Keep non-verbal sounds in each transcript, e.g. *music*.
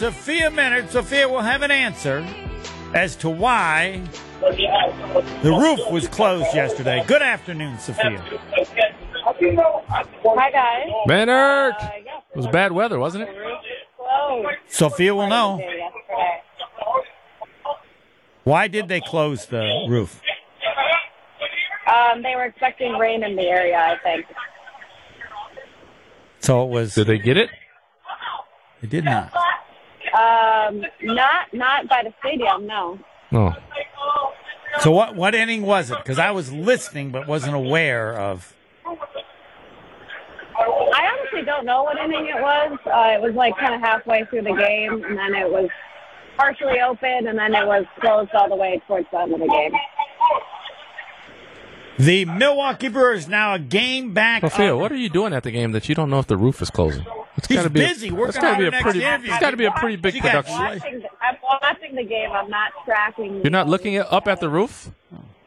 Sophia Minnaert. Sophia will have an answer as to why the roof was closed yesterday. Good afternoon, Sophia. Hi, guys. Bernard! Uh, yeah, It was bad weather, wasn't it? the roof is closed Sophia will know. Why did they close the roof? Um, they were expecting rain in the area, I think. So it was. Did they get it? They did not. Um, not not by the stadium, no. No. So what what inning was it? Because I was listening but wasn't aware of. I honestly don't know what inning it was. Uh, it was like kind of halfway through the game, and then it was partially open, and then it was closed all the way towards the end of the game. The Milwaukee Brewers now a game back. Sophia, what are you doing at the game that you don't know if the roof is closing? It's He's gotta be busy A, working it's gotta on be the a next pretty. interview. It's got to be a pretty big You production. Watching, I'm watching the game. I'm not tracking. You're not looking at, up at the roof.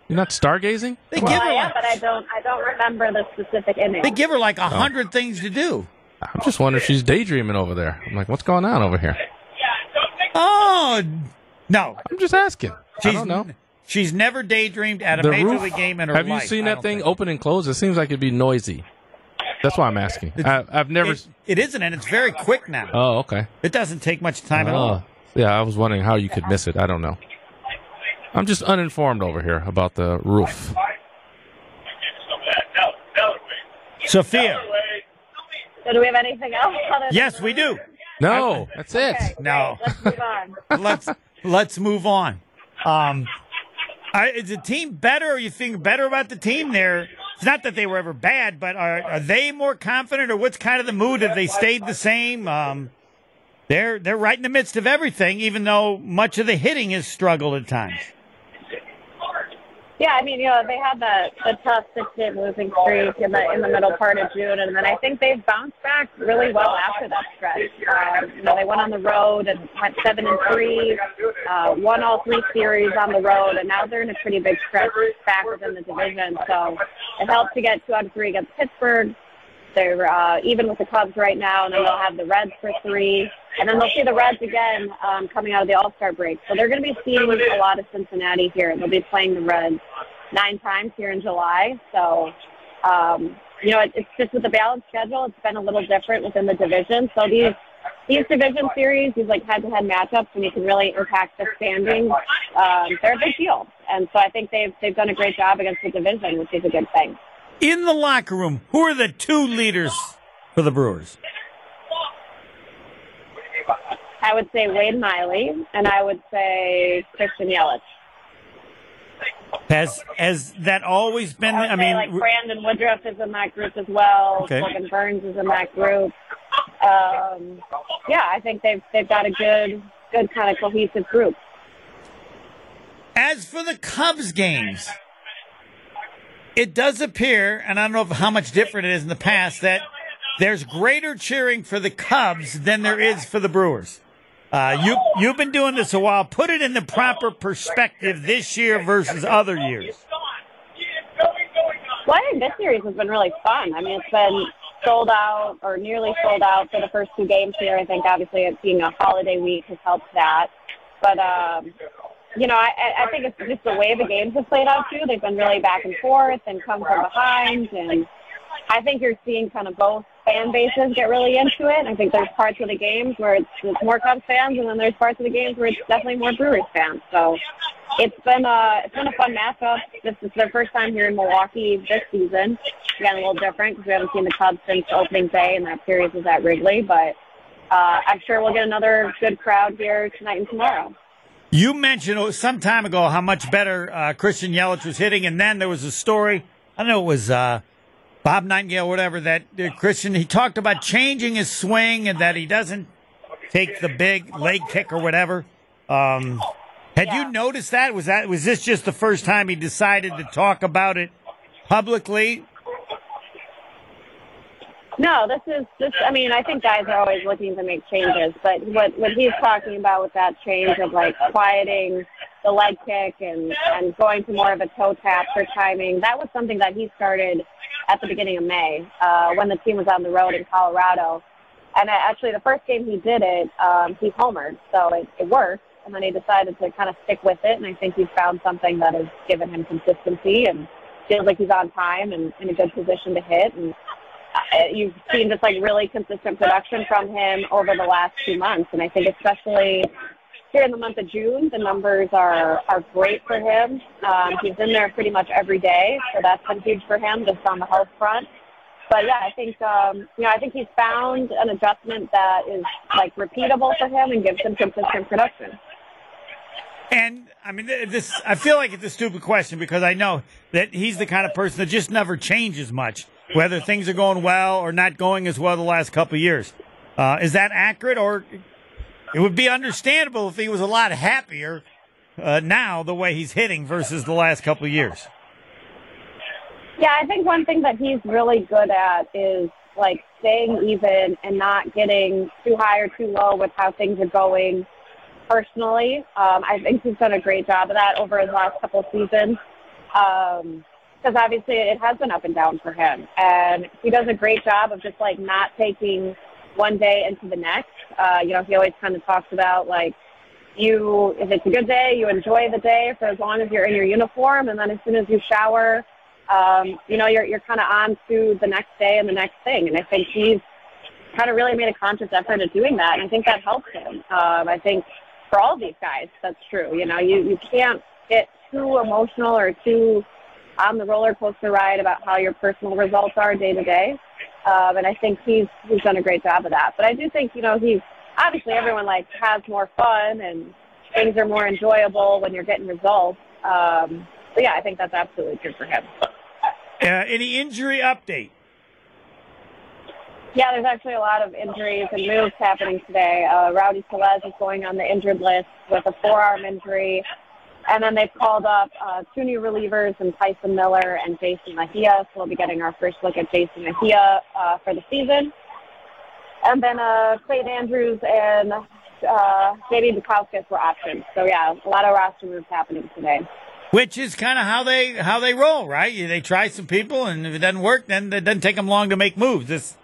You're not stargazing. They Come give her I am, like, but I don't. I don't remember the specific image. they give her like a Oh. hundred things to do. I'm just wondering if she's daydreaming over there. I'm like, what's going on over here? Oh no, I'm just asking. I she's don't know. she's never daydreamed at a The major roof. league game in her Have life. Have you seen that thing think. open and close? It seems like it'd be noisy. That's why I'm asking. I, I've never. It, it isn't, and it's very quick now. oh, okay. It doesn't take much time at Oh, all. yeah, I was wondering how you could miss it. I don't know. I'm just uninformed over here about the roof. Sophia, So do we have anything else? yes, we do. No, that's it. Okay, No. Let's move on. *laughs* let's let's move on. Um, I, is the team better? Or you think better about the team there? It's not that they were ever bad, but are, are they more confident, or what's kind of the mood? Have they stayed the same? Um, they're they're right in the midst of everything, even though much of the hitting has struggled at times. Yeah, I mean, you know, they had the the tough six game losing streak in the in the middle part of June, and then I think they've bounced back really well after that stretch. Um, you know, they went on the road and went seven and three, uh, won all three series on the road, and now they're in a pretty big stretch back within the division. So it helps to get two out of three against Pittsburgh. They're uh, even with the Cubs right now, and then they'll have the Reds for three, and then they'll see the Reds again um, coming out of the All Star break. So they're going to be seeing a lot of Cincinnati here. They'll be playing the Reds nine times here in July. So, um, you know, it, it's just with the balanced schedule, it's been a little different within the division. So these these division series, these like head-to-head matchups, when you can really impact the standings, um, they're a big deal. And so I think they've they've done a great job against the division, which is a good thing. In the locker room, who are the two leaders for the Brewers? I would say Wade Miley, and I would say Christian Yelich. Has has that always been? I I mean, like Brandon Woodruff is in that group as well. Okay. Logan Burnes is in that group. Um, yeah, I think they've they've got a good good kind of cohesive group. As for the Cubs games, it does appear, and I don't know how much different it is in the past, that there's greater cheering for the Cubs than there is for the Brewers. Uh, you you've been doing this a while. Put it in the proper perspective this year versus other years. Well, I think this series has been really fun. I mean, it's been sold out or nearly sold out for the first two games here. I think obviously it being a holiday week has helped that. But, um, you know, I, I think it's just the way the games have played out, too. They've been really back and forth and come from behind. And I think you're seeing kind of both fan bases get really into it. I think there's parts of the games where it's, it's more Cubs fans, and then there's parts of the games where it's definitely more Brewers fans. So it's been a it's been a fun matchup. This is their first time here in Milwaukee this season. Again, a little different because we haven't seen the Cubs since opening day, and that series was at Wrigley. But uh, I'm sure we'll get another good crowd here tonight and tomorrow. You mentioned some time ago how much better uh, Christian Yelich was hitting, and then there was a story. I don't know it was uh, Bob Nightingale, or whatever. That uh, Christian he talked about changing his swing and that he doesn't take the big leg kick or whatever. Um, had Yeah. you noticed that? Was that was this just the first time he decided to talk about it publicly? No, this is this. I mean, I think guys are always looking to make changes, but what what he's talking about with that change of like quieting the leg kick and and going to more of a toe tap for timing, that was something that he started at the beginning of May uh, when the team was on the road in Colorado. And actually, the first game he did it, um, he homered, so it, it worked. And then he decided to kind of stick with it, and I think he's found something that has given him consistency and feels like he's on time and in a good position to hit. And you've seen just like really consistent production from him over the last two months, and I think especially here in the month of June, the numbers are are great for him. Um, he's in there pretty much every day, so that's been huge for him just on the health front. But yeah, I think um, you know I think he's found an adjustment that is like repeatable for him and gives him consistent production. And I mean, this I feel like it's a stupid question because I know that he's the kind of person that just never changes much, whether things are going well or not going as well the last couple years. Uh, is that accurate, or it would be understandable if he was a lot happier uh, now the way he's hitting versus the last couple years? Yeah, I think one thing that he's really good at is like staying even and not getting too high or too low with how things are going personally. Um, I think he's done a great job of that over his last couple seasons. Um, because obviously it has been up and down for him. And he does a great job of just like not taking one day into the next. Uh, you know, he always kind of talks about like you, if it's a good day, you enjoy the day for as long as you're in your uniform. And then as soon as you shower, um, you know, you're, you're kind of on to the next day and the next thing. And I think he's kind of really made a conscious effort of doing that. And I think that helps him. Um, I think for all these guys, that's true. You know, you, you can't get too emotional or too on the roller coaster ride about how your personal results are day to day. Um, and I think he's he's done a great job of that. But I do think you know he's obviously everyone like has more fun and things are more enjoyable when you're getting results. Um, so yeah, I think that's absolutely true for him. Uh, any injury update? Yeah, there's actually a lot of injuries and moves happening today. Uh, Rowdy Tellez is going on the injured list with a forearm injury. And then they've called up uh, two new relievers and Tyson Miller and J.C. Mejia. So we'll be getting our first look at J.C. Mejia uh, for the season. And then uh, Andrews and uh, J.B. Bukauskas were options. So yeah, a lot of roster moves happening today. Which is kind of how they how they roll, right? They try some people, and if it doesn't work, then it doesn't take them long to make moves. It's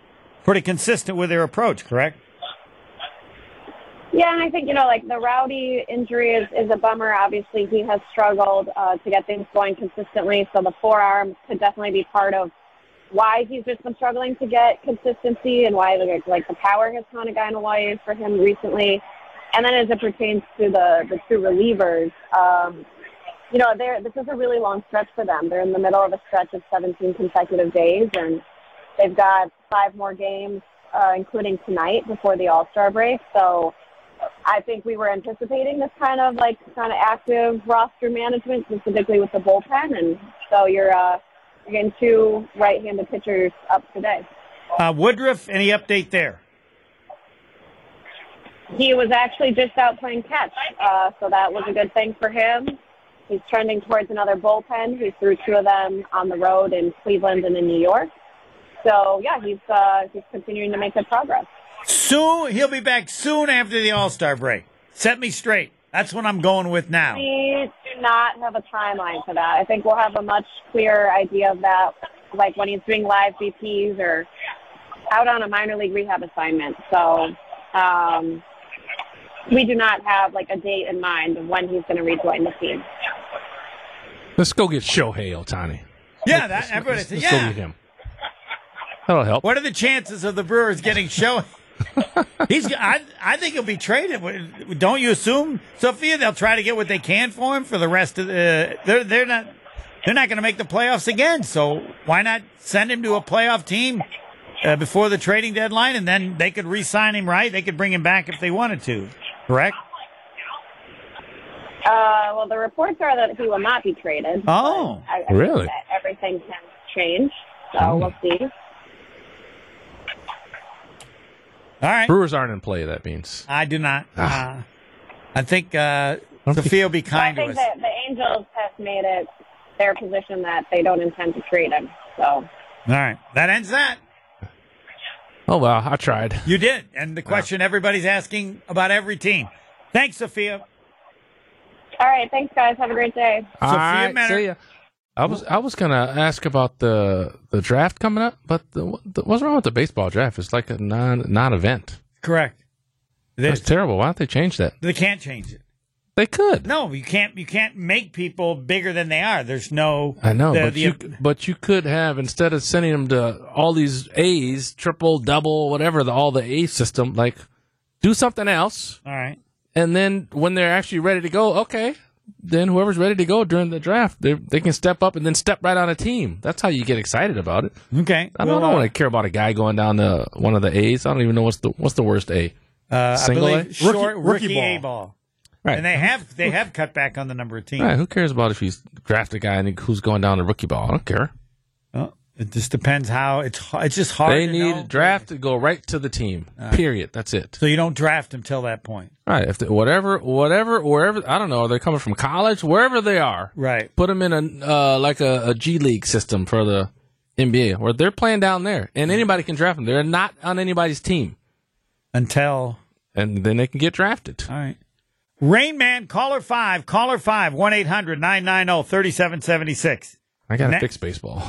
pretty consistent with their approach, correct? Yeah, and I think you know, like the Rowdy injury is, is a bummer. Obviously, he has struggled uh, to get things going consistently, so the forearm could definitely be part of why he's just been struggling to get consistency and why like, like the power has kind of gone away for him recently. And then as it pertains to the the two relievers, um, you know, they're this is a really long stretch for them. They're in the middle of a stretch of 17 consecutive days, and they've got five more games, uh, including tonight before the All Star break. So I think we were anticipating this kind of like kind of active roster management, specifically with the bullpen, and so you're uh, you're getting two right-handed pitchers up today. Uh, Woodruff, any update there? He was actually just out playing catch, uh, so that was a good thing for him. He's trending towards another bullpen. He threw two of them on the road in Cleveland and in New York. So yeah, he's uh, he's continuing to make good progress. Soon he'll be back soon after the All Star break. Set me straight. That's what I'm going with now. We do not have a timeline for that. I think we'll have a much clearer idea of that, like when he's doing live BPs or out on a minor league rehab assignment. So um, we do not have like a date in mind of when he's going to rejoin the team. Let's go get Shohei Ohtani. Yeah, that everybody. Let's, let's yeah. go get him. That'll help. What are the chances of the Brewers getting Shohei? *laughs* He's. I. I think he'll be traded. Don't you assume, Sophia? They'll try to get what they can for him for the rest of the. They're. They're not. They're not going to make the playoffs again. So why not send him to a playoff team uh, before the trading deadline, and then they could re-sign him. Right? They could bring him back if they wanted to. Correct. Uh, well, the reports are that he will not be traded. Oh, I, I really? Everything can change, so Oh. we'll see. All right. Brewers aren't in play. That means. I do not. Ah. Uh, I think uh, don't Sophia will be But I kind to think us. that the Angels have made it their position that they don't intend to trade him. So All right, that ends that. Oh well, I tried. You did, and the question everybody's asking about every team. Thanks, Sophia. all right, thanks guys. Have a great day. All Sophia right, Minnaert. see ya. I was I was gonna ask about the the draft coming up, but the, the, what's wrong with the baseball draft? It's like a non non event. Correct. That's terrible. Why don't they change that? they can't change it. They could. No, you can't. You can't make people bigger than they are. There's no. I know, the- but the- you but you could have instead of sending them to all these A's, triple, double, whatever the all the A system, like do something else, all right. and then when they're actually ready to go, okay, then whoever's ready to go during the draft, they they can step up and then step right on a team. That's how you get excited about it. Okay. I don't Well, uh, when I care about a guy going down to one of the A's. I don't even know what's the what's the worst A. Uh, I Single believe A? short Rookie- rookie, rookie A ball. ball. Right. And they have they have cut back on the number of teams. Right, who cares about if he's draft a guy and who's going down to rookie ball? I don't care. It just depends how it's. It's just hard. They need know. draft to go right to the team. Period. That's it. So you don't draft until that point. Right. If they, whatever, whatever, wherever I don't know, are they're coming from college, wherever they are. Right. Put them in a uh, like a, a G League system for the NBA, where they're playing down there, and anybody can draft them. They're not on anybody's team, Until and then they can get drafted. all right. Rain Man, caller five, caller five, one eight hundred nine nine zero thirty seven seventy six. I gotta Ne- fix baseball.